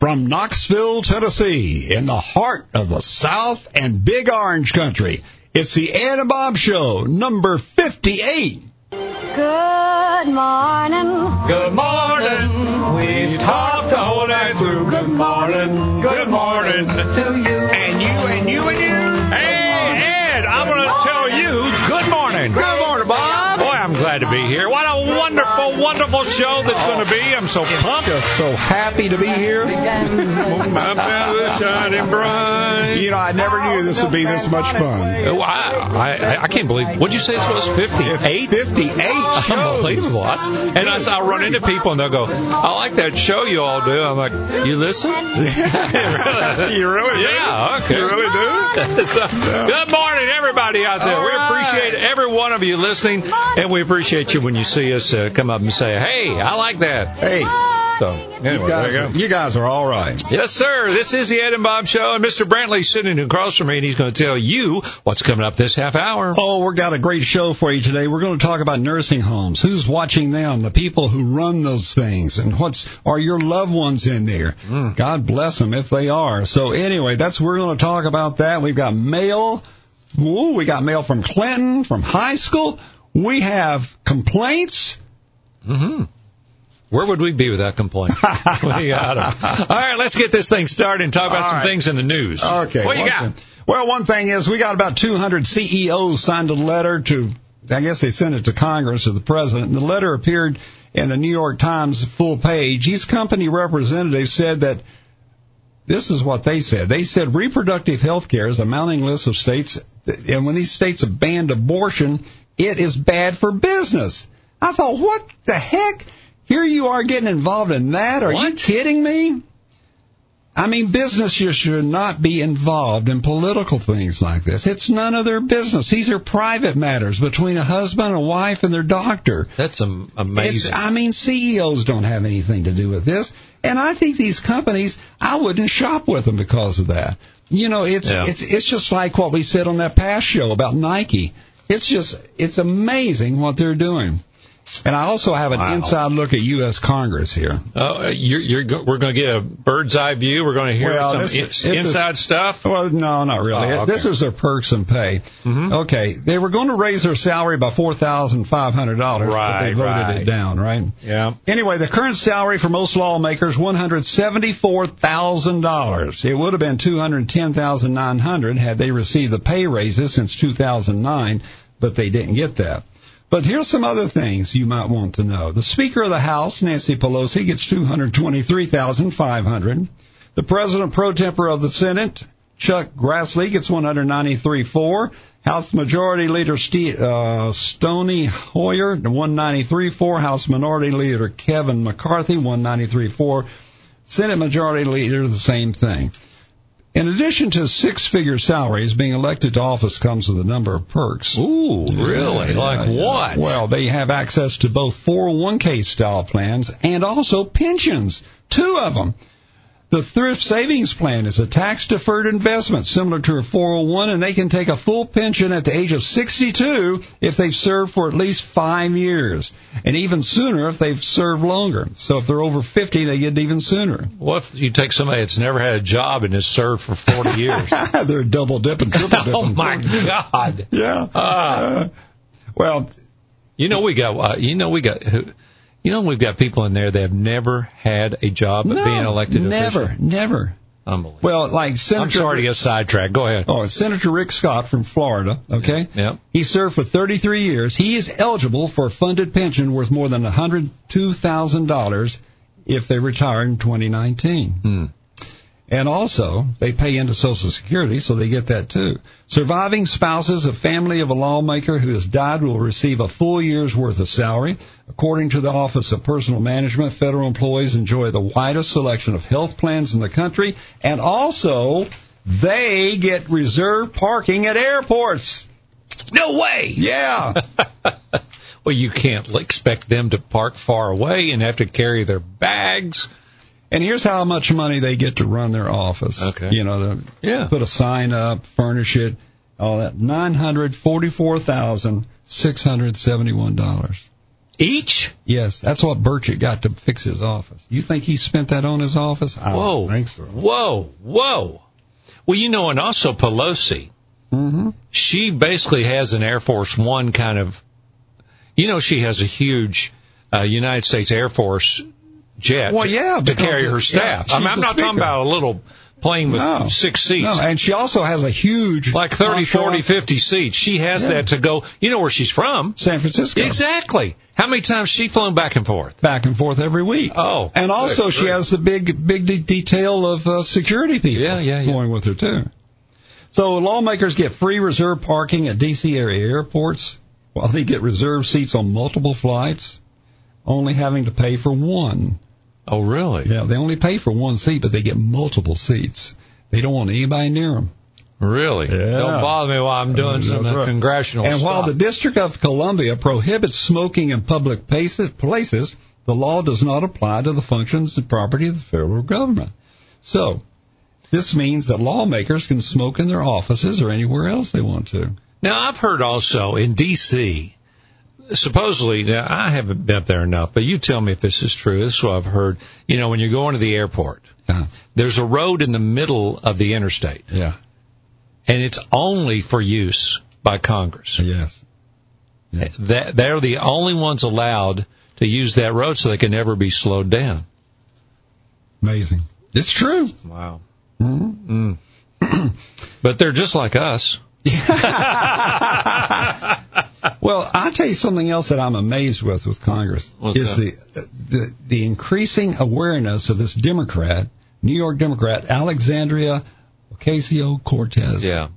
From Knoxville, Tennessee, in the heart of the South and Big Orange Country, it's the Ed and Bob Show, number 58. Good morning. Good morning. We've talked the whole night through. Good morning. Good morning to you. And you, and you, and you. Hey, Ed, I'm going to tell you good morning. Good morning, Bob. Boy, I'm glad to be here. What a wonderful, show that's going to be. I'm so pumped. Just so happy to be here. My belly shining bright. You know, I never knew this would be this much fun. Oh, I, I, I can't believe. What'd you say this was? 58? 58 shows. Unbelievable. And I, I'll run into people and they'll go, I like that show you all do. I'm like, you listen? you really do? Yeah, okay. You really do? So, good morning, everybody out there. All we right. appreciate every one of you listening, and we appreciate you when you see us uh, come up and say, "Hey, I like that." Hey, So, anyway, you guys, there are, you go. you guys are all right. Yes, sir. This is the Ed and Bob Show, and Mr. Brantley's sitting across from me, and he's going to tell you what's coming up this half hour. Oh, we've got a great show for you today. We're going to talk about nursing homes. Who's watching them? The people who run those things, and what's are your loved ones in there? Mm. God bless them if they are. So anyway, that's we're going to talk about that. We've got mail. Ooh, we got mail from Clinton, from Heiskell. We have complaints. Mm-hmm. Where would we be without complaint? we got 'em. All right, let's get this thing started and talk about All some right. things in the news. Okay. What you got? thing- Well, one thing is we got about 200 CEOs signed a letter to, I guess they sent it to Congress or the president. And the letter appeared in the New York Times full page. These company representatives said that this is what they said. They said reproductive health care is a mounting list of states, and when these states have banned abortion, it is bad for business. I thought, what the heck? Here you are getting involved in that? Are you kidding me? I mean, business should- not be involved in political things like this. It's none of their business. These are private matters between a husband, a wife, and their doctor. That's am- It's, amazing. I mean, CEOs don't have anything to do with this. And I think these companies, I wouldn't shop with them because of that. You know, it's, Yeah. it's, it's just like what we said on that past show about Nike. It's just, it's amazing what they're doing. And I also have an Wow. inside look at U.S. Congress here. Uh, you're, you're, go- we're going to get a bird's eye view. We're going to hear Well, some this in- this is- inside stuff. Well, no, not really. Oh, okay. This is their perks and pay. Mhm. Okay, they were going to raise their salary by four thousand five hundred dollars, but they voted right. it down. Right. Yeah. Anyway, the current salary for most lawmakers one hundred seventy-four thousand dollars. It would have been two hundred ten thousand nine hundred had they received the pay raises since two thousand nine, but they didn't get that. But here's some other things you might want to know. The Speaker of the House, Nancy Pelosi, gets two hundred twenty-three thousand five hundred. The President pro tempore of the Senate, Chuck Grassley, gets one hundred ninety-three four. House Majority Leader Ste uh, Stony Hoyer, one ninety-three four. House Minority Leader Kevin McCarthy, one ninety-three four. Senate Majority Leader, the same thing. In addition to six-figure salaries, being elected to office comes with a number of perks. Ooh, really? Yeah, like yeah. what? Well, they have access to both 401k style plans and also pensions. Two of them. The thrift savings plan is a tax deferred investment similar to a 401 and they can take a full pension at the age of 62 if they've served for at least five years and even sooner if they've served longer. So if they're over 50, they get it even sooner. What if you take somebody that's never had a job and has served for 40 years? they're a double dipping, triple dipping. oh, my God. Yeah. Ah. Uh, well, You know we got. Uh, you know we got. You know we've got people in there that have never had a job no, being elected. never, official. never. Unbelievable. Well, like Senator. I'm sorry to get sidetracked. Go ahead. Oh, Senator Rick Scott from Florida. Okay. Yep. He served for 33 years. He is eligible for a funded pension worth more than $102,000 if they retire in 2019. Hmm. And also, they pay into Social Security, so they get that too. Surviving spouses, of family of a lawmaker who has died will receive a full year's worth of salary. According to the Office of Personal Management, federal employees enjoy the widest selection of health plans in the country, and also they get reserved parking at airports. No way. Yeah. Well, you can't expect them to park far away and have to carry their bags. And here's how much money they get to run their office. Okay. You know, to Yeah. put a sign up, furnish it, all that. Nine hundred forty-four thousand six hundred seventy-one dollars. Each? Yes, that's what Burchett got to fix his office. You think he spent that on his office? I Whoa. so. Whoa. Whoa. Well, you know, and also Pelosi, Mm-hmm. she basically has an Air Force One kind of, you know, she has a huge uh, United States Air Force jet Well, yeah, to carry her staff. yeah, I mean, I'm not talking about a little plane with No. six seats. No, and she also has a huge like 30, offshore 40, 50 seats. She has Yeah. that to go. You know where she's from? San Francisco. Exactly. How many times she flown back and forth? Back and forth every week. Oh, and also she has the big, big de- detail of uh, security people Yeah, yeah, yeah. going with her too. So lawmakers get free reserve parking at D.C. area airports, while they get reserved seats on multiple flights, only having to pay for one. Oh, really? Yeah, they only pay for one seat, but they get multiple seats. They don't want anybody near them. Really? Yeah. Don't bother me while I'm doing some That's uh, right. congressional And while the District of Columbia prohibits smoking in public places, places, the law does not apply to the functions and property of the federal government. So, this means that lawmakers can smoke in their offices or anywhere else they want to. Now, I've heard also in D.C., supposedly, now I haven't been up there enough, but you tell me if this is true. This is what I've heard. You know, when you're going to the airport, Yeah. there's a road in the middle of the interstate, Yeah. and it's only for use by Congress. Yes. That they're the only ones allowed to use that road, so they can never be slowed down. Amazing. It's true. Wow. hmm Mm. but they're just like us. Well, I'll tell you something else that I'm amazed with with Congress What's is the, the the increasing awareness of this Democrat, New York Democrat, Alexandria Ocasio Cortez. Yeah.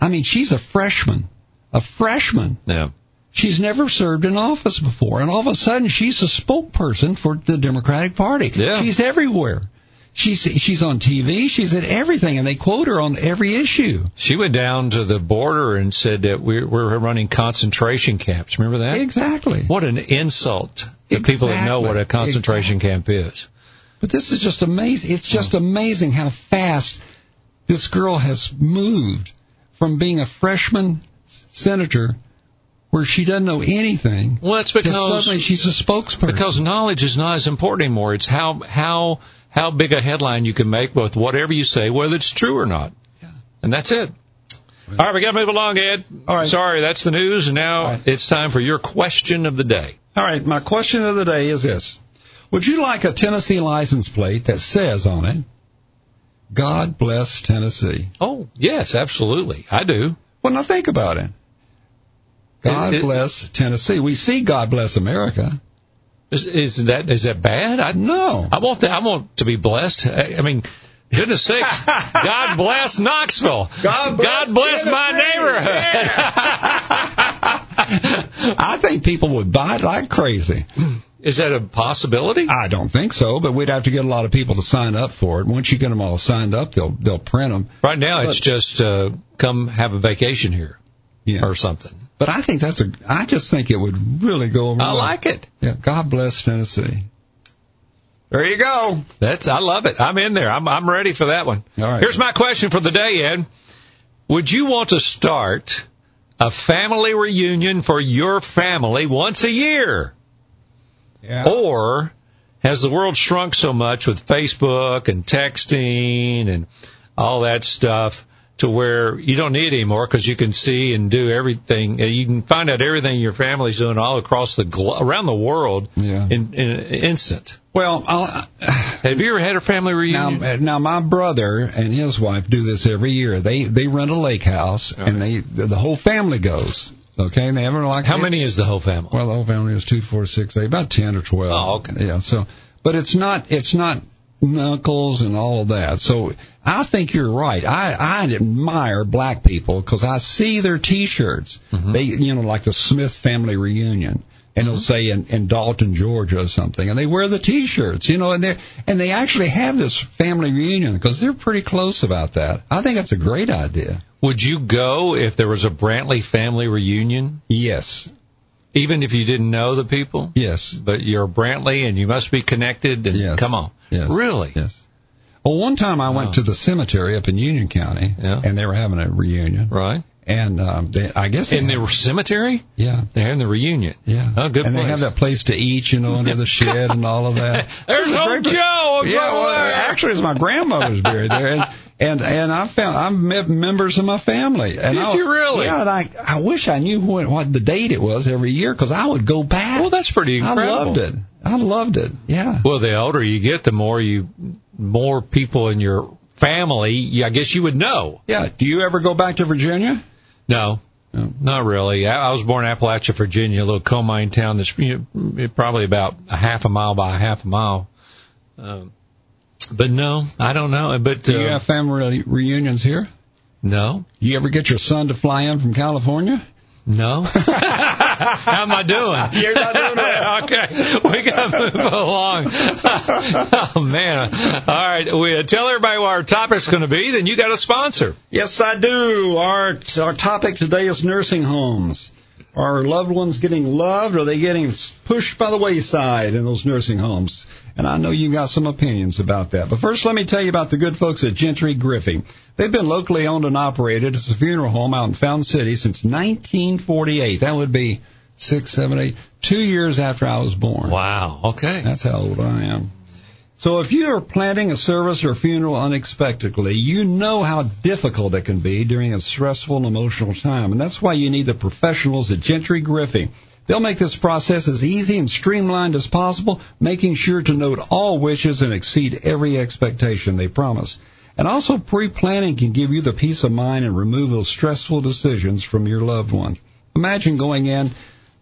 I mean, she's a freshman, a freshman. Yeah. She's never served in office before, and all of a sudden she's a spokesperson for the Democratic Party. Yeah. She's everywhere. She's she's on TV. She's at everything, and they quote her on every issue. She went down to the border and said that we're, we're running concentration camps. Remember that? Exactly. What an insult to people that know what a Exactly. concentration camp is. But this is just amazing. It's just amazing how fast this girl has moved from being a freshman senator where she doesn't know anything Well, it's because suddenly she's a spokesperson. because knowledge is not as important anymore. It's how how how big a headline you can make with whatever you say, whether it's true or not. And that's it. All right, we got to move along, Ed. All right. Sorry, that's the news, and now All right. it's time for your question of the day. All right, my question of the day is this. Would you like a Tennessee license plate that says on it, God bless Tennessee? Oh, yes, absolutely, I do. Well, now think about it. God It- it- bless Tennessee. We see God bless America. Is, is that is that bad? I, No. I want to, I want to be blessed. I, I mean, goodness sakes, God bless Knoxville. God bless God bless my neighborhood. I think people would buy it like crazy. Is that a possibility? I don't think so, but we'd have to get a lot of people to sign up for it. Once you get them all signed up, they'll they'll print them. Right now, it's just uh, come have a vacation here Yeah. or something. But I think that's a. I just think it would really go over. I well. like it. Yeah. God bless Tennessee. There you go. That's I love it. I'm in there. I'm I'm ready for that one. All right. Here's my question for the day, Ed. Would you want to start a family reunion for your family once a year? Yeah. Or has the world shrunk so much with Facebook and texting and all that stuff to where you don't need anymore because you can see and do everything. uh, You can find out everything your family's doing all across the glo- around the world Yeah. in, in an instant. Well, I'll, Have you ever had a family reunion? now my brother and his wife do this every year. They they rent a lake house and they the whole family goes. Okay, and they have like How many is the whole family? Well, the whole family is two, four, six, eight, about ten or twelve. Oh, okay. Yeah. So, but it's not it's not knuckles and all of that. So I think you're right. I I admire black people because I see their T-shirts. Mm-hmm. They you know like the Smith family reunion. And it'll say in, in Dalton, Georgia, or something, and they wear the T-shirts, you know, and they and they actually have this family reunion because they're pretty close about that. I think that's a great idea. Would you go if there was a Brantley family reunion, Yes, even if you didn't know the people? yes, But you're Brantley and you must be connected. And Yes. come on, yes. really? Yes. Well, one time I went to the cemetery up in Union County, Yeah. and they were having a reunion, Right? And um, they, I guess In have- the cemetery? yeah, They're in the reunion. yeah. Oh, good And place. they have that place to eat, you know, under the shed and all of that. There's old. Joe. Yeah, well, actually, it's my grandmother's buried there, and and and I found I've met members of my family. And Did I, you really? Yeah, and I I wish I knew what what the date it was every year because I would go back. Well, that's pretty I loved it. I loved it. Yeah. Well, the older you get, the more you, more people in your family, I guess you would know. Yeah. Do you ever go back to Virginia? No, No. not really. I, I was born in Appalachia, Virginia, a little coal mine town that's you know, probably about a half a mile by a half a mile. Um, but no, I don't know. But Do uh, you have family reunions here? no, You ever get your son to fly in from California? no. How am I doing? You're not doing well. okay, we got to move along. oh man! All right, we uh, tell everybody what our topic's going to be. Then you got a sponsor. Yes, I do. Our our topic today is nursing homes. Are loved ones getting loved? Or are they getting pushed by the wayside in those nursing homes? And I know you've got some opinions about that. But first, let me tell you about the good folks at Gentry Griffey. They've been locally owned and operated as a funeral home out in Fountain City since 1948. That would be six, seven, eight, two years after I was born. Wow. Okay. That's how old I am. So if you are planning a service or funeral unexpectedly, you know how difficult it can be during a stressful and emotional time. And that's why you need the professionals at Gentry Griffey. They'll make this process as easy and streamlined as possible, making sure to note all wishes and exceed every expectation they promise. And also pre-planning can give you the peace of mind and remove those stressful decisions from your loved one. Imagine going in,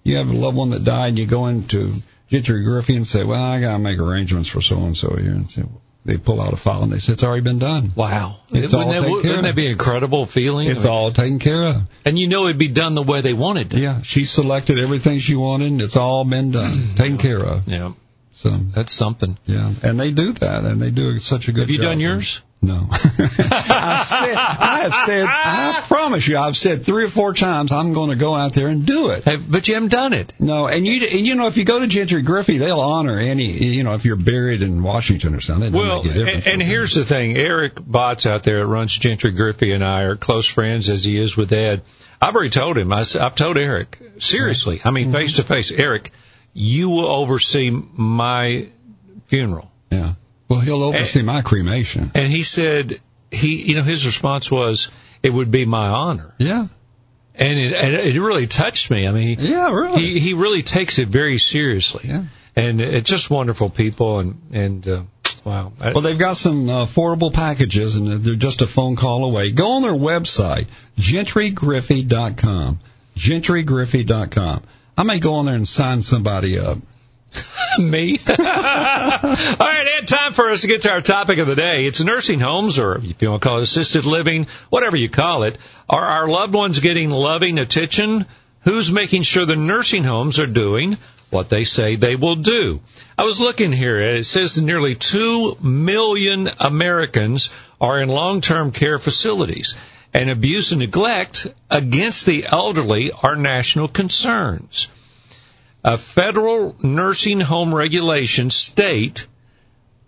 you have a loved one that died, and you go into Gentry Griffey and say, well, I got to make arrangements for so-and-so here. And say, they pull out a file and they say, it's already been done. Wow. It's wouldn't all that, taken wouldn't of. that be an incredible feeling? It's I mean, all taken care of. and you know it'd be done the way they wanted. to. Yeah, she selected everything she wanted, and it's all been done, taken care of. Yeah. So, That's something. yeah, and they do that, and they do such a good Have you job. done yours? No. I've said, I have said, I promise you, I've said three or four times, I'm going to go out there and do it. Have, but you haven't done it. No, and you and you know if you go to Gentry Griffey, they'll honor any you know if you're buried in Washington or something. Well, and, and here's the thing: Eric Botts out there that runs Gentry Griffey and I are close friends as he is with Ed. I've already told him. I, have told Eric seriously. I mean, mm-hmm. face to face, Eric, you will oversee my funeral. yeah. Well, he'll oversee my cremation. And he said he, you know, his response was, "It would be my honor," Yeah. and it, and it really touched me. I mean, he, Yeah, really. he he really takes it very seriously. Yeah. And it's just wonderful people, and and uh, wow. Well, they've got some uh, affordable packages, and they're just a phone call away. Go on their website, gentrygriffey.com. Gentrygriffey.com. I may go on there and sign somebody up. Me. All right, Ed, time for us to get to our topic of the day. It's nursing homes, or if you want to call it assisted living, whatever you call it. Are our loved ones getting loving attention? Who's making sure the nursing homes are doing what they say they will do? I was looking here. It says nearly 2 million Americans are in long-term care facilities, and abuse and neglect against the elderly are national concerns a federal nursing home regulation state,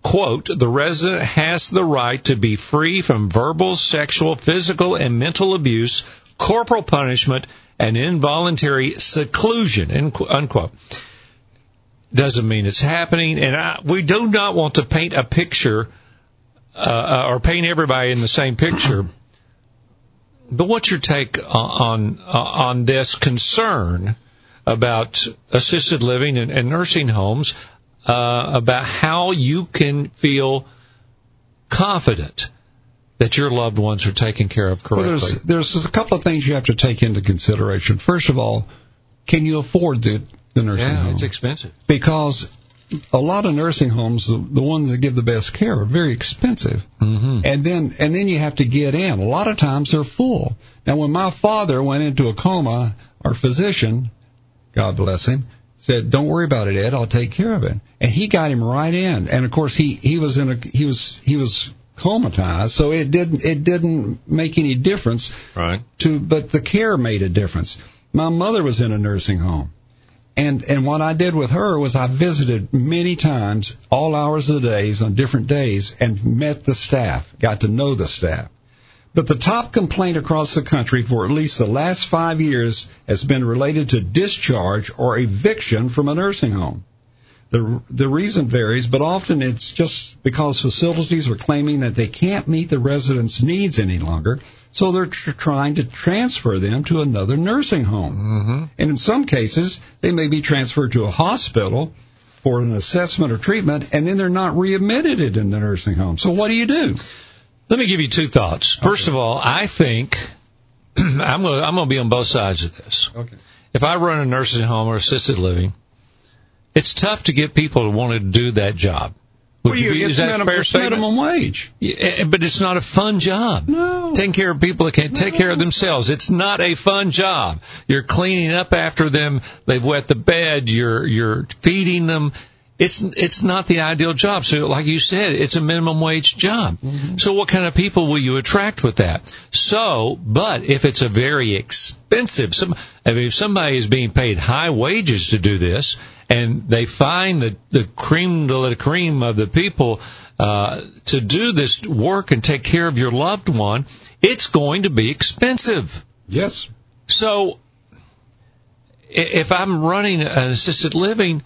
quote, the resident has the right to be free from verbal, sexual, physical, and mental abuse, corporal punishment, and involuntary seclusion, unquote. Doesn't mean it's happening, and I, we do not want to paint a picture uh, or paint everybody in the same picture. But what's your take on on, on this concern about assisted living and, and nursing homes? Uh, about how you can feel confident that your loved ones are taken care of Well, correctly. there's there's a couple of things you have to take into consideration. First of all, can you afford the the nursing yeah, home? it's expensive. because a lot of nursing homes, the, the ones that give the best care, are very expensive. Mm-hmm. And then and then you have to get in. A lot of times they're full. Now, when my father went into a coma, our physician, God bless him, said, "Don't worry about it, Ed. I'll take care of it." And he got him right in. And of course, he he was in a he was he was comatized, so it didn't it didn't make any difference Right. to but the care made a difference. My mother was in a nursing home. And and what I did with her was I visited many times, all hours of the days on different days and met the staff, got to know the staff. But the top complaint across the country for at least the last five years has been related to discharge or eviction from a nursing home. The, the reason varies, but often it's just because facilities are claiming that they can't meet the residents' needs any longer, so they're tr- trying to transfer them to another nursing home. Mm-hmm. And in some cases, they may be transferred to a hospital for an assessment or treatment, and then they're not readmitted in the nursing home. So what do you do? Let me give you two thoughts. First of all, I think I'm going to, I'm going to be on both sides of this. Okay. If I run a nursing home or assisted living, it's tough to get people to want to do that job. Would Well, you, is that a fair statement? minimum wage. Yeah, eh, eh, but it's not a fun job. No. Taking care of people that can't take care of themselves. It's not a fun job. You're cleaning up after them. They've wet the bed. You're you're feeding them. It's it's not the ideal job. So, like you said, it's a minimum wage job. Mm-hmm. So, what kind of people will you attract with that? So, but if it's a very expensive, some I mean, if somebody is being paid high wages to do this, and they find the the cream de la cream of the people uh, to do this work and take care of your loved one, it's going to be expensive. Yes. So, if I'm running an assisted living,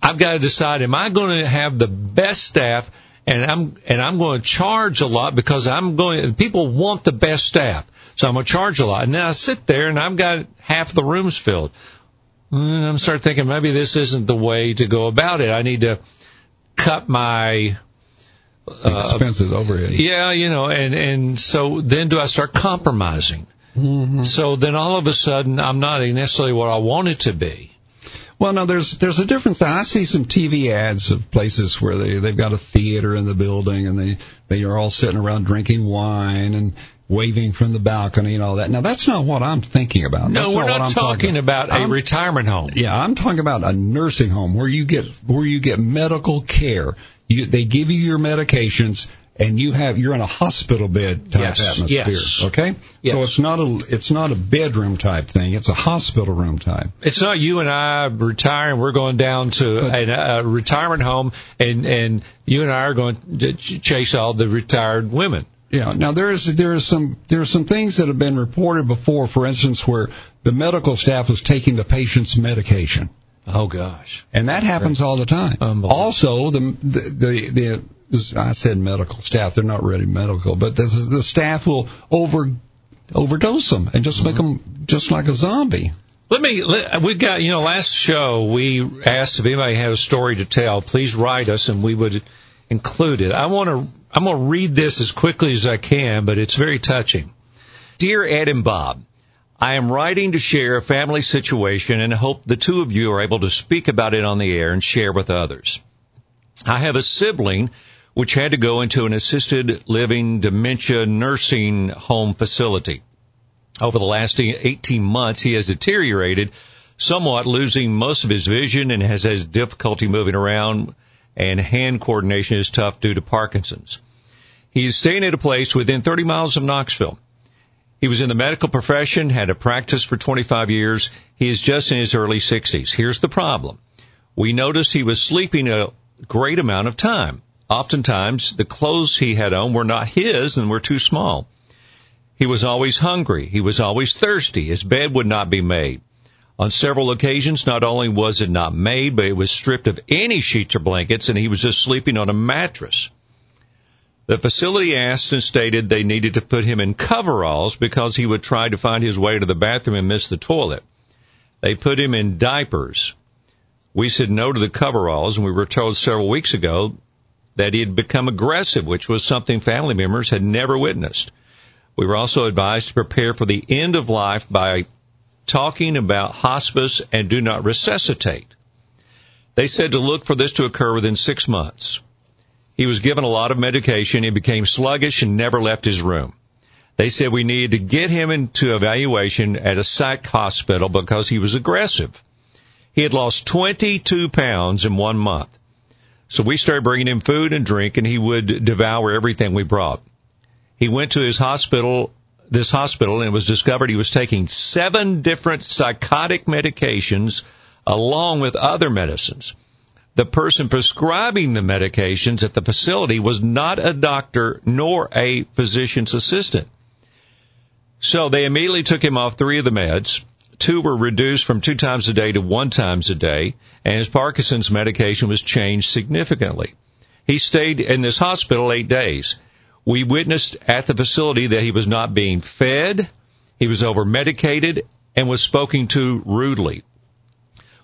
I've got to decide: Am I going to have the best staff, and I'm and I'm going to charge a lot because I'm going. People want the best staff, so I'm going to charge a lot. And then I sit there, and I've got half the rooms filled. And I'm start thinking maybe this isn't the way to go about it. I need to cut my uh, Expenses overhead. yeah, you know, and and so then do I start compromising? Mm-hmm. So then all of a sudden I'm not necessarily what I want it to be. Well, no, there's there's a difference. I see some TV ads of places where they they've got a theater in the building and they they are all sitting around drinking wine and waving from the balcony and all that. Now that's not what I'm thinking about. No, That's we're what not I'm talking about a I'm- retirement home. Yeah, I'm talking about a nursing home where you get where you get medical care. You, they give you your medications, and you have you're in a hospital bed type Yes, atmosphere. yes. Okay, Yes. so it's not a it's not a bedroom type thing. It's a hospital room type. It's not you and I retiring. We're going down to But- a, a retirement home, and and you and I are going to ch- chase all the retired women. Yeah. Now there is there is some there are some things that have been reported before. For instance, where the medical staff was taking the patient's medication. Oh gosh. And that happens all the time. Also, the the the, the I said medical staff. They're not really medical, but the, the staff will over overdose them and just make 'em make them just like a zombie. Let me. Let, we got you know last show we asked if anybody had a story to tell. Please write us and we would include it. I want to. I'm going to read this as quickly as I can, but it's very touching. Dear Ed and Bob, I am writing to share a family situation and hope the two of you are able to speak about it on the air and share with others. I have a sibling which had to go into an assisted living dementia nursing home facility. Over the last 18 months, he has deteriorated somewhat, losing most of his vision and has had difficulty moving around, and hand coordination is tough due to Parkinson's. He is staying at a place within 30 miles of Knoxville. He was in the medical profession, had a practice for 25 years. He is just in his early 60s. Here's the problem. We noticed he was sleeping a great amount of time. Oftentimes, the clothes he had on were not his and were too small. He was always hungry. He was always thirsty. His bed would not be made. On several occasions, not only was it not made, but it was stripped of any sheets or blankets and he was just sleeping on a mattress. The facility asked and stated they needed to put him in coveralls because he would try to find his way to the bathroom and miss the toilet. They put him in diapers. We said no to the coveralls and we were told several weeks ago that he had become aggressive, which was something family members had never witnessed. We were also advised to prepare for the end of life by talking about hospice and do not resuscitate. They said to look for this to occur within six months. He was given a lot of medication. He became sluggish and never left his room. They said we needed to get him into evaluation at a psych hospital because he was aggressive. He had lost 22 pounds in one month. So we started bringing him food and drink and he would devour everything we brought. He went to his hospital, this hospital, and it was discovered he was taking seven different psychotic medications along with other medicines. The person prescribing the medications at the facility was not a doctor nor a physician's assistant. So they immediately took him off three of the meds. Two were reduced from two times a day to one times a day, and his Parkinson's medication was changed significantly. He stayed in this hospital eight days. We witnessed at the facility that he was not being fed, he was over medicated, and was spoken to rudely.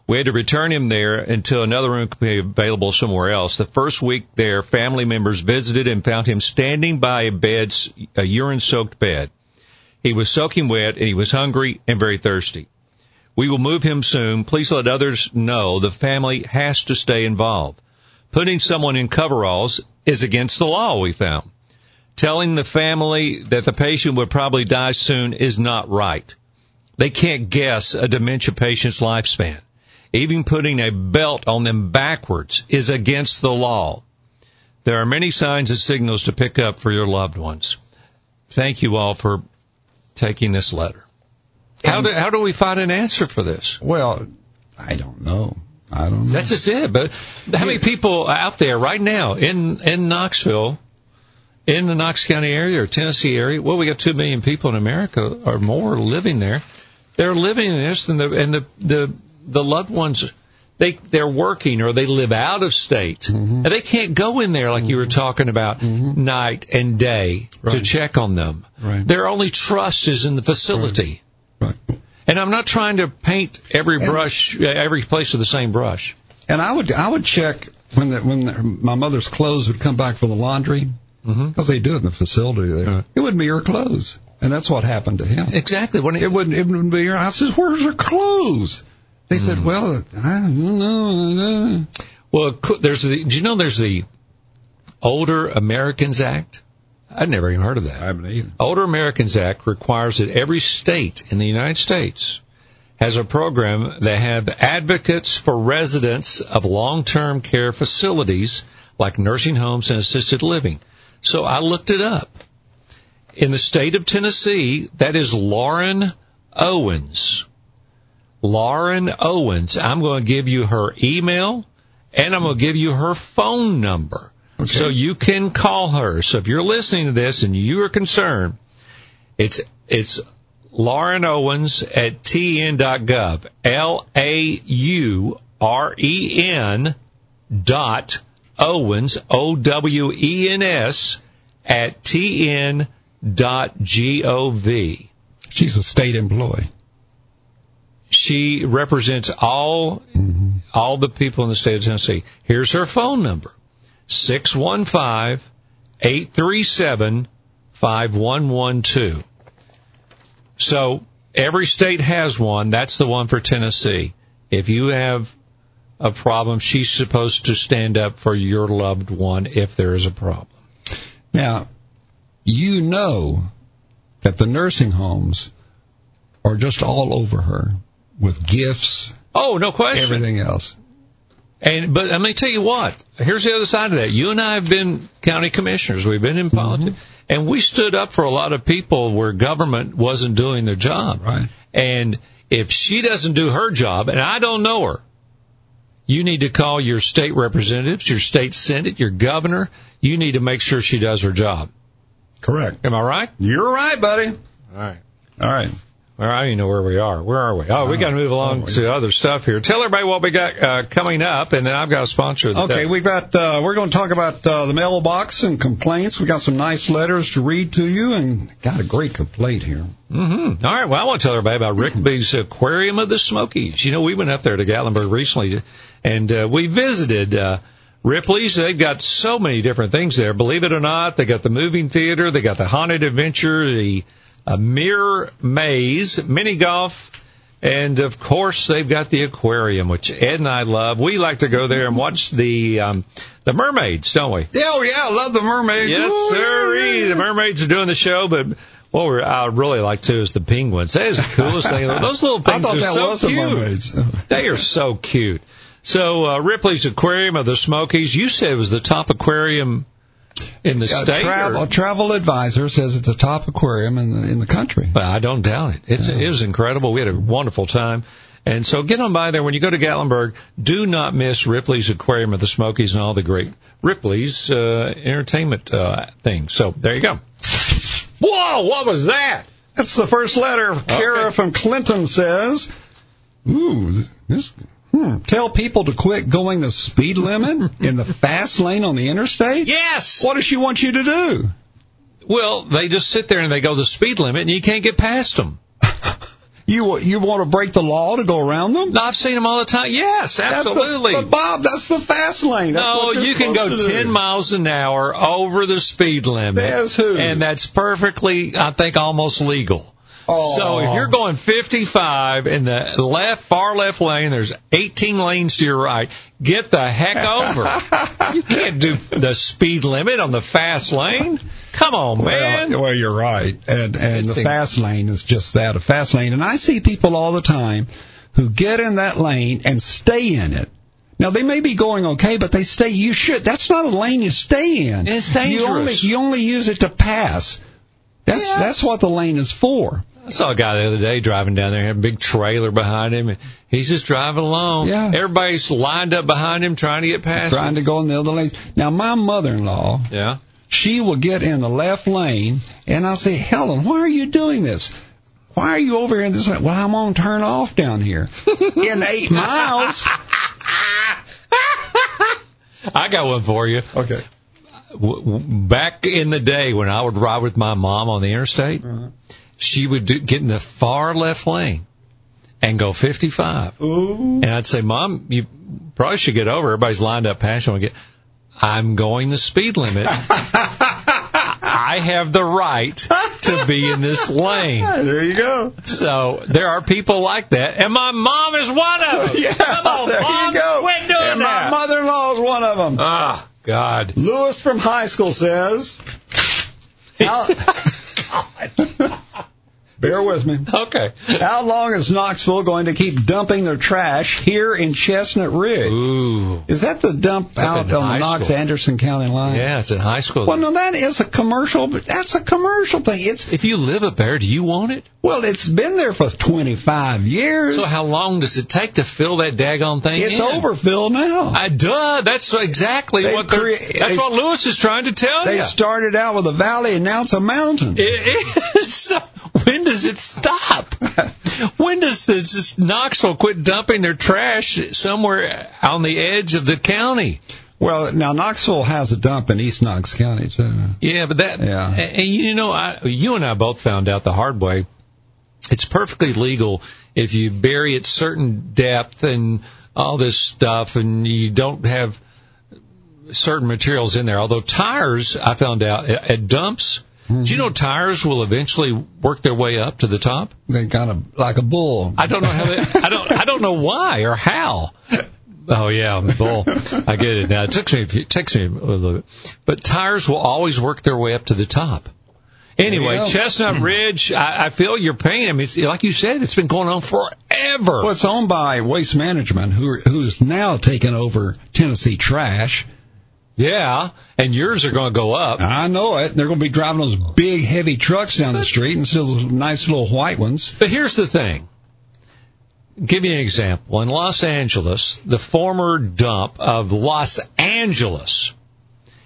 We had to return him there until another room could be available somewhere else. The first week there, family members visited and found him standing by a bed, a urine soaked bed. He was soaking wet and he was hungry and very thirsty. We will move him soon. Please let others know the family has to stay involved. Putting someone in coveralls is against the law, we found. Telling the family that the patient would probably die soon is not right. They can't guess a dementia patient's lifespan. Even putting a belt on them backwards is against the law. There are many signs and signals to pick up for your loved ones. Thank you all for taking this letter. How do, how do we find an answer for this? Well, I don't know. I don't know. That's just it. But how many people out there right now in in Knoxville, in the Knox County area or Tennessee area? Well, we got two million people in America or more living there. They're living in this, and the and the the the loved ones they they're working or they live out of state Mm-hmm. and they can't go in there like you were talking about night and day to check on them. Right. Their only trust is in the facility. Right. And I'm not trying to paint every brush, every place with the same brush. And I would I would check when the, when the, my mother's clothes would come back for the laundry Mm-hmm. because they do it in the facility there. It wouldn't be your clothes, and that's what happened to him. Exactly. When It wouldn't it wouldn't be your. I said, "Where's your clothes?" They said, mm. "Well, I don't know." Well, there's the. Do you know there's the Older Americans Act? I'd never even heard of that. I haven't either. Older Americans Act requires that every state in the United States has a program that have advocates for residents of long-term care facilities like nursing homes and assisted living. So I looked it up. In the state of Tennessee, that is Lauren Owens. Lauren Owens. I'm going to give you her email and I'm going to give you her phone number. Okay. So you can call her. So if you're listening to this and you are concerned, it's it's Lauren Owens at tn.gov. L A U R E N dot Owens O W E N S at tn dot gov. She's a state employee. She represents all mm-hmm. all the people in the state of Tennessee. Here's her phone number. 615-837-5112. So every state has one. That's the one for Tennessee. If you have a problem, she's supposed to stand up for your loved one if there is a problem. Now, you know that the nursing homes are just all over her with gifts, Oh, no question. everything else. And but let me tell you what. Here's the other side of that. You and I have been county commissioners. We've been in mm-hmm. politics, and we stood up for a lot of people where government wasn't doing their job. Right. And if she doesn't do her job, and I don't know her, you need to call your state representatives, your state senate, your governor. You need to make sure she does her job. Correct. Am I right? You're right, buddy. All right. All right. Well, I don't even know where we are. Where are we? Oh, we got to move along to other stuff here. Tell everybody what we got uh, coming up, and then I've got a sponsor. Okay, we've got uh, we're going to talk about uh, the mailbox and complaints. We got some nice letters to read to you, and got a great complaint here. Mm-hmm. All right. Well, I want to tell everybody about Ripley's Aquarium of the Smokies. You know, we went up there to Gatlinburg recently, and uh, we visited uh, Ripley's. They've got so many different things there. Believe it or not, they got the moving theater, they got the haunted adventure, the uh, mirror maze, mini golf. And of course, they've got the aquarium, which Ed and I love. We like to go there and watch the um, the mermaids, don't we? Yeah, oh yeah, I love the mermaids. Yes, sir. The mermaids are doing the show, but what we're, I really like too is the penguins. That is the coolest thing. Those little I things thought are that so was the cute. mermaids. They are so cute. So uh, Ripley's Aquarium of the Smokies. You said it was the top aquarium in the A state. travel, travel advisor says it's the top aquarium in the in the country. Well, I don't doubt it. It's, It was incredible. We had a wonderful time. And so get on by there. When you go to Gatlinburg, do not miss Ripley's Aquarium of the Smokies and all the great Ripley's uh, entertainment uh, things. So there you go. Whoa, what was that? That's the first letter. Kara Okay. from Clinton says, "Ooh, this." Hmm. Tell people to quit going the speed limit in the fast lane on the interstate. Yes. What does she want you to do? Well, they just sit there and they go the speed limit, and you can't get past them. You you want to break the law to go around them? No, I've seen them all the time. Yes, That's the- absolutely. but Bob, that's the fast lane. That's no, you're can go to do. 10 miles an hour over the speed limit. Says who? And that's perfectly, I think, almost legal. Oh. So if you're going 55 in the left, far left lane, there's 18 lanes to your right. Get the heck over. you can't do the speed limit on the fast lane. Come on, man. Well, well, you're right, and and the fast lane is just that a fast lane, and I see people all the time who get in that lane and stay in it. Now they may be going okay, but they stay. You should. That's not a lane you stay in. It's You only dangerous. you only use it to pass. That's Yes. that's what the lane is for. I saw a guy the other day driving down there, had a big trailer behind him, and he's just driving along. Yeah. Everybody's lined up behind him trying to get past Trying him. to go in the other lanes. Now my mother-in-law, Yeah. she will get in the left lane, and I'll say, Helen, why are you doing this? Why are you over here in this lane? Well, I'm on turn off down here. in eight miles. I got one for you. Okay. Back in the day when I would ride with my mom on the interstate, uh-huh. She would do, get in the far left lane and go 55. Ooh. And I'd say, Mom, you probably should get over. Everybody's lined up. I get, I'm going the speed limit. I have the right to be in this lane. There you go. So there are people like that, and my mom is one of them. Yeah, Come on, there mom, you go. quit doing and that. my mother-in-law is one of them. Ah, God. Lewis from Heiskell says, how, bear with me. Okay. How long is Knoxville going to keep dumping their trash here in Chestnut Ridge? Ooh. Is that the dump up out on the Knox. Anderson County line? Yeah, it's in Heiskell. Well, no, that is a commercial. That's a commercial thing. It's if you live up there, do you want it? well, it's been there for 25 years. So how long does it take to fill that daggone thing it's in? overfilled now. I duh. That's exactly They what they're, crea- that's they- what Lewis is trying to tell they you. They started out with a valley, and now it's a mountain. It is. When does it stop? when does this, this Knoxville quit dumping their trash somewhere on the edge of the county? well, now Knoxville has a dump in East Knox County too. Yeah, but that. Yeah. And, you know, I, you and I both found out the hard way. It's perfectly legal if you bury at certain depth and all this stuff, and you don't have certain materials in there. Although tires, I found out at, at dumps. Do you know tires will eventually work their way up to the top? They kind of like a bull. I don't know how they, I don't I don't know why or how. Oh yeah, bull. I get it now. It took me it takes me a little bit, but tires will always work their way up to the top. Anyway. Chestnut Ridge, I, I feel your pain. I mean, it's, like you said, it's been going on forever. Well, it's owned by Waste Management, who who's now taken over Tennessee Trash. Yeah, and yours are going to go up. I know it. They're going to be driving those big, heavy trucks down the street instead of those nice little white ones. But here's the thing. Give you an example. In Los Angeles, the former dump of Los Angeles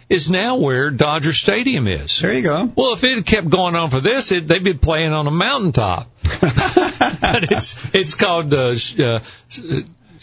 is now where Dodger Stadium is. There you go. Well, if it had kept going on for this, it, they'd be playing on a mountaintop. but it's it's called uh, uh,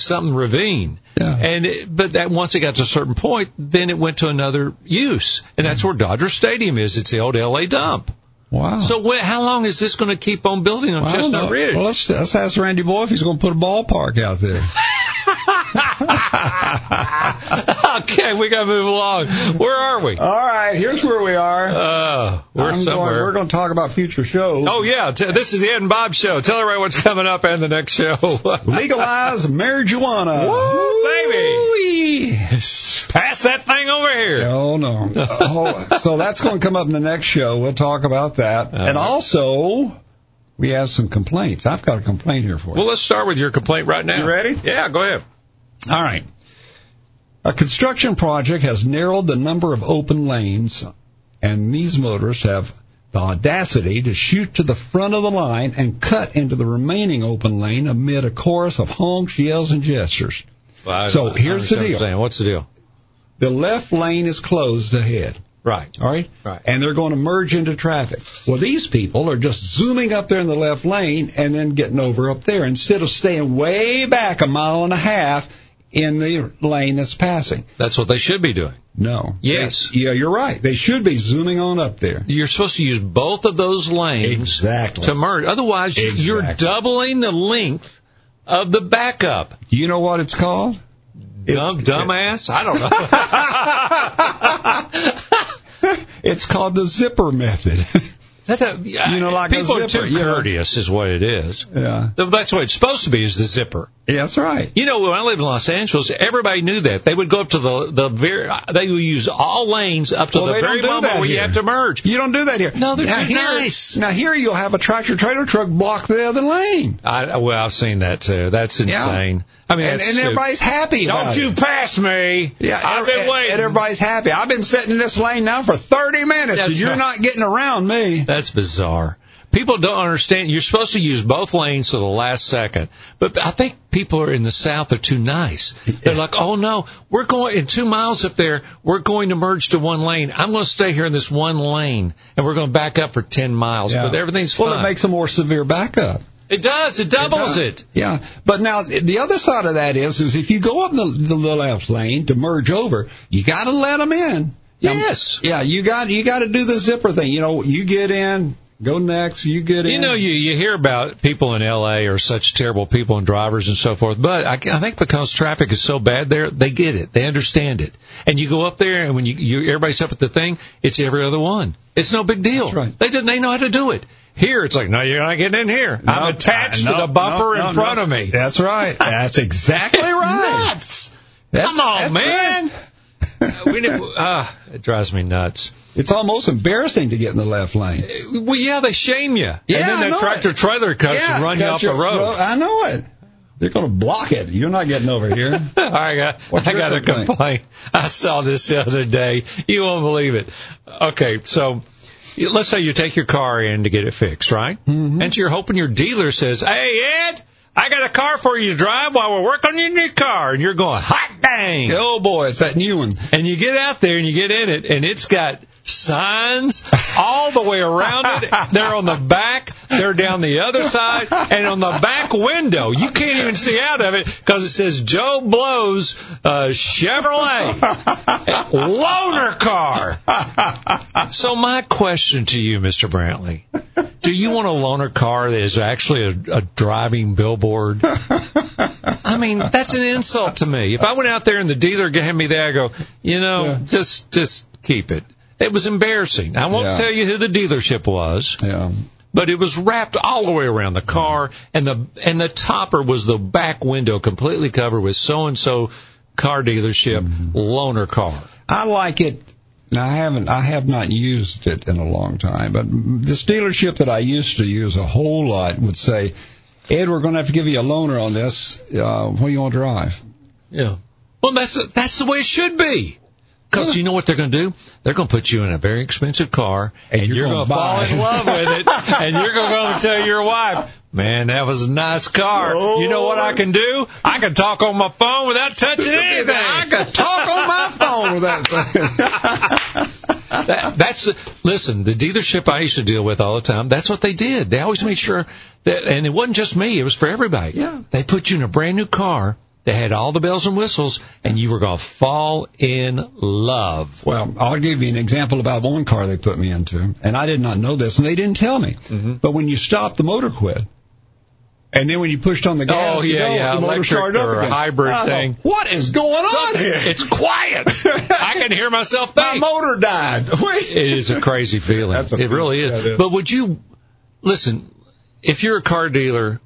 something ravine. Yeah. And it, but that once it got to a certain point, then it went to another use, and that's mm-hmm. where Dodger Stadium is. It's the old LA dump. Wow. So wh- how long is this going to keep on building on Well, I don't Chestnut. Ridge? Well, let's, let's ask Randy Boyd if he's going to put a ballpark out there. okay, we got to move along. Where are we? All right, here's where we are. Uh, we're I'm going, somewhere. we're going to talk about future shows. Oh yeah, t- this is the Ed and Bob show. Tell everybody what's coming up and the next show. Legalize marijuana. Woo, baby. Pass that thing over here. Oh no. Oh, so that's going to come up in the next show. We'll talk about that. Uh-huh. and also, we have some complaints. I've got a complaint here for you. Well, let's start with your complaint right now. You ready? Yeah, go ahead. All right. A construction project has narrowed the number of open lanes, and these motorists have the audacity to shoot to the front of the line and cut into the remaining open lane amid a chorus of honks, yells, and gestures. Well, So here's the deal. What's the deal? The left lane is closed ahead. Right. All right? Right. And they're going to merge into traffic. Well, these people are just zooming up there in the left lane and then getting over up there instead of staying way back a mile and a half in the lane that's passing. That's what they should be doing. No. Yes. They- yeah, you're right. They should be zooming on up there. You're supposed to use both of those lanes Exactly. to merge. Otherwise, you're doubling the length of the backup. Do you know what it's called? Dumb, dumbass? I don't know. It's called the zipper method. That, uh, You know, like a people are too you know. courteous, is what it is. yeah. That's what it's supposed to be, is the zipper. Yeah, that's right. You know, when I lived in Los Angeles, everybody knew that. They would go up to the the very. They would use all lanes up to Well, the very do moment where you have to merge. You don't do that here. No, they're now, here, nice. Now here you'll have a tractor trailer truck block the other lane. I, well, I've seen that too. That's Yeah. I mean, and, and everybody's happy Don't you it. pass me? Yeah, I've and- been waiting. And everybody's happy. I've been sitting in this lane now for 30 minutes, That's and you're right. not getting around me. That's bizarre. People don't understand. You're supposed to use both lanes to the last second. But I think people are in the South are too nice. They're like, oh no, we're going in two miles up there. We're going to merge to one lane. I'm going to stay here in this one lane, and we're going to back up for ten miles. Yeah. But everything's well, fine. it makes a more severe backup. It does. It doubles does. it. Yeah, but now the other side of that is, is if you go up the, the little left lane to merge over, you got to let them in. Now, Yes. Yeah, you got you got to do the zipper thing. You know, you get in, go next, you get in. You know, you, you hear about people in LA are such terrible people and drivers and so forth, but I, I think because traffic is so bad there, they get it. They understand it. And you go up there and when you, you everybody's up at the thing, it's every other one. It's no big deal. That's right. They did, they know how to do it. Here, it's like, no, you're not getting in here. I'm attached no, to the bumper no, in front of me. That's right. That's exactly right. nuts. That's- Come on, man. right. we uh, it drives me nuts. It's almost embarrassing to get in the left lane. Well, yeah, they shame you. Yeah, and then I that tractor it. trailer comes and run you off the road. I know it. They're going to block it. You're not getting over here. I got, What's I got a complaint? complaint. I saw this the other day. You won't believe it. Okay, so let's say you take your car in to get it fixed, right? Mm-hmm. And you're hoping your dealer says, "Hey Ed, I got a car for you to drive while we're working on your new car," and you're going, "Hot dang!" oh boy, it's that new one. And you get out there and you get in it, and it's got signs all the way around it. They're on the back, they're down the other side, and on the back window, you can't even see out of it because it says Joe Blows uh, Chevrolet loaner car. So my question to you, Mr. Brantley, do you want a loaner car that is actually a, a driving billboard? I mean, that's an insult to me. If I went out there and the dealer gave me that, I go, you know, Yeah. just just keep it. It was embarrassing. I won't Yeah. tell you who the dealership was, Yeah. but it was wrapped all the way around the car, and the and the topper was the back window completely covered with so and so car dealership loaner car. I like it. Now, I haven't, I have not used it in a long time, but this dealership that I used to use a whole lot would say, Ed, we're going to have to give you a loaner on this. Uh, what do you want to drive? Yeah. Well, that's that's the way it should be. Because you know what they're going to do? They're going to put you in a very expensive car, and, And you're, you're going to fall in love with it, and you're going to go and tell your wife, "Man, that was a nice car. You know what I can do? I can talk on my phone without touching anything. I can talk on my phone without." That, that's listen. The dealership I used to deal with all the time. That's what they did. They always made sure that, and it wasn't just me. It was for everybody. Yeah. They put you in a brand new car that had all the bells and whistles, and you were going to fall in love. Well, I'll give you an example about one car they put me into, and I did not know this, and they didn't tell me. Mm-hmm. But when you stop, the motor quit. And then when you pushed on the gas, Oh, you yeah, go, yeah, the motor electric started up again. hybrid thought, thing. what is going on here? It's quiet. I can hear myself My motor died. It is a crazy feeling. A it really feeling, is. But would you listen? If you're a car dealer,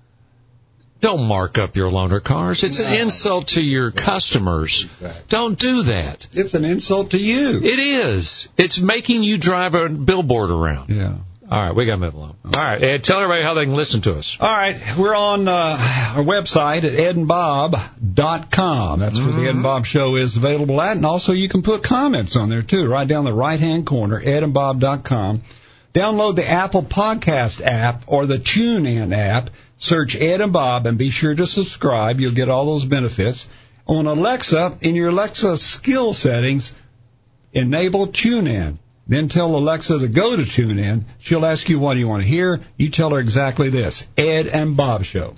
don't mark up your loaner cars. It's an insult to your customers. Exactly. Don't do that. It's an insult to you. It is. It's making you drive a billboard around. Yeah. All right, we got to move along. All right, Ed, tell everybody how they can listen to us. All right, we're on uh, our website at edandbob.com. That's where the Ed and Bob Show is available at, and also you can put comments on there too, right down the right hand corner, edandbob.com. Download the Apple Podcast app or the TuneIn app. Search Ed and Bob and be sure to subscribe. You'll get all those benefits. On Alexa, in your Alexa skill settings, enable TuneIn. Then tell Alexa to go to TuneIn. She'll ask you what you want to hear. You tell her exactly this. Ed and Bob Show.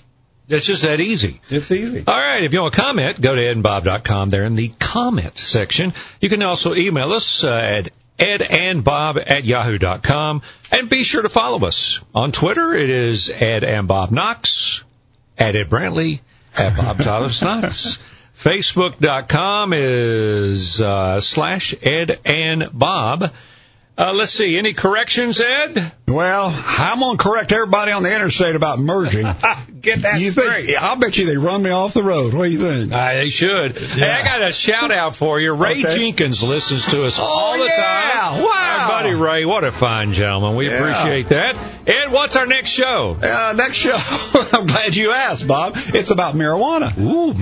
It's just that easy. It's easy. All right. If you want to comment, go to edandbob.com there in the comment section. You can also email us uh, at edandbob at yahoo.com. And be sure to follow us. On Twitter, it is Ed and Bob Knox, at Ed Brantley, at Bob Thomas Knox. Facebook.com is uh, slash Ed and Bob. Uh, let's see. Any corrections, Ed? Well, I'm gonna correct everybody on the interstate about merging. Get that you straight. think? I'll bet you they run me off the road. What do you think? Uh, they should. Hey, I got a shout out for you. Ray Okay. Jenkins listens to us Oh, all the yeah. time. Wow. Our buddy Ray, what a fine gentleman. We Yeah. appreciate that. Ed, what's our next show? Uh, next show. I'm glad you asked, Bob. It's about marijuana. Ooh,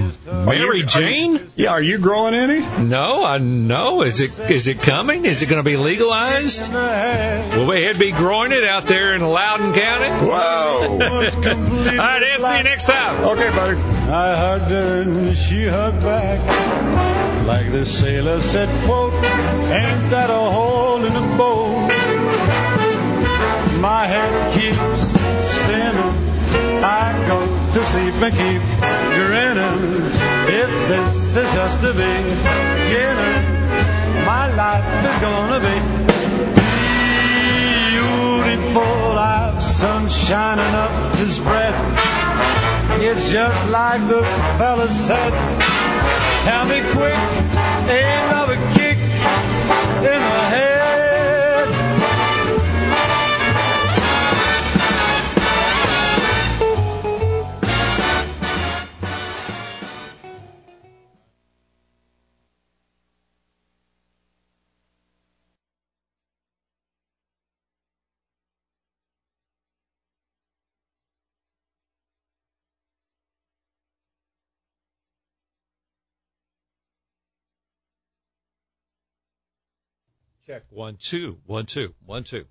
Mary you- are Jane? you- yeah, are you growing any? No, I know. Is it is it coming? Is it going to be legalized? Will Ed be growing it out there in Loudon County? Whoa. All right, Ed, see you next time. okay, buddy. I hugged her and she hugged back. Like the sailor said, quote, ain't that a hole in the boat? My head keeps spinning. I go to sleep and keep grinning. If this is just the beginning, my life is gonna be beautiful. I've sun shining up to spread. It's just like the fella said. Tell me quick, ain't another kick in Check. One two. One two. One two.